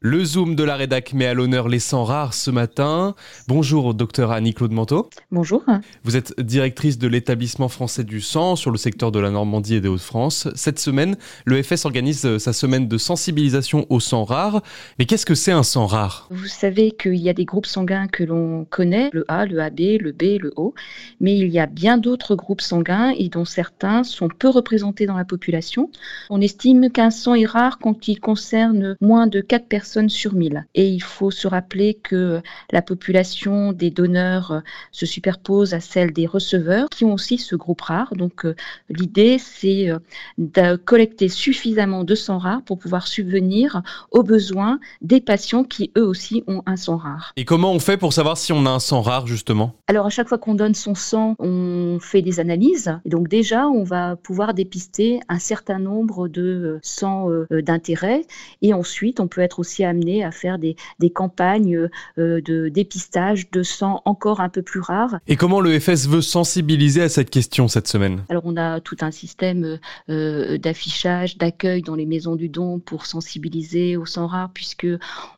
Le Zoom de la rédac met à l'honneur les sangs rares ce matin. Bonjour, docteur Annie-Claude Manteau. Bonjour. Vous êtes directrice de l'établissement français du sang sur le secteur de la Normandie et des Hauts-de-France. Cette semaine, le FS organise euh, sa semaine de sensibilisation aux sangs rares. Mais qu'est-ce que c'est un sang rare? Vous savez qu'il y a des groupes sanguins que l'on connaît, le A, le AB, le B, le O, mais il y a bien d'autres groupes sanguins et dont certains sont peu représentés dans la population. On estime qu'un sang est rare quand il concerne moins de 4 personnes sur 1000. Et il faut se rappeler que la population des donneurs euh, se superpose à celle des receveurs qui ont aussi ce groupe rare. Donc euh, l'idée, c'est euh, de collecter suffisamment de sang rare pour pouvoir subvenir aux besoins des patients qui eux aussi ont un sang rare. Et comment on fait pour savoir si on a un sang rare justement? Alors à chaque fois qu'on donne son sang, on fait des analyses. Et donc déjà, on va pouvoir dépister un certain nombre de sangs d'intérêt. Et ensuite, on peut être aussi amené à faire des, campagnes euh, de dépistage de sang encore un peu plus rares. Et comment le FS veut sensibiliser à cette question cette semaine? Alors on a tout un système euh, d'affichage, d'accueil dans les maisons du don pour sensibiliser au sang rare, puisque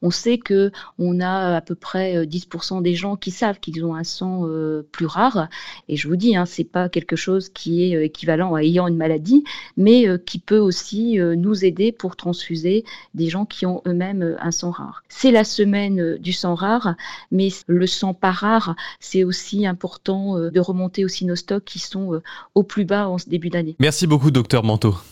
on sait que on a à peu près 10% euh, des gens qui savent qu'ils ont un sang plus rare. Et je vous dis, hein, c'est pas quelque chose qui est équivalent à ayant une maladie, mais qui peut aussi nous aider pour transfuser des gens qui ont eux-mêmes un sang rare. C'est la semaine euh, du sang rare, mais le sang pas rare, c'est aussi important euh, de remonter aussi nos stocks qui sont euh, au plus bas en ce début d'année. Merci beaucoup, docteur Manteau.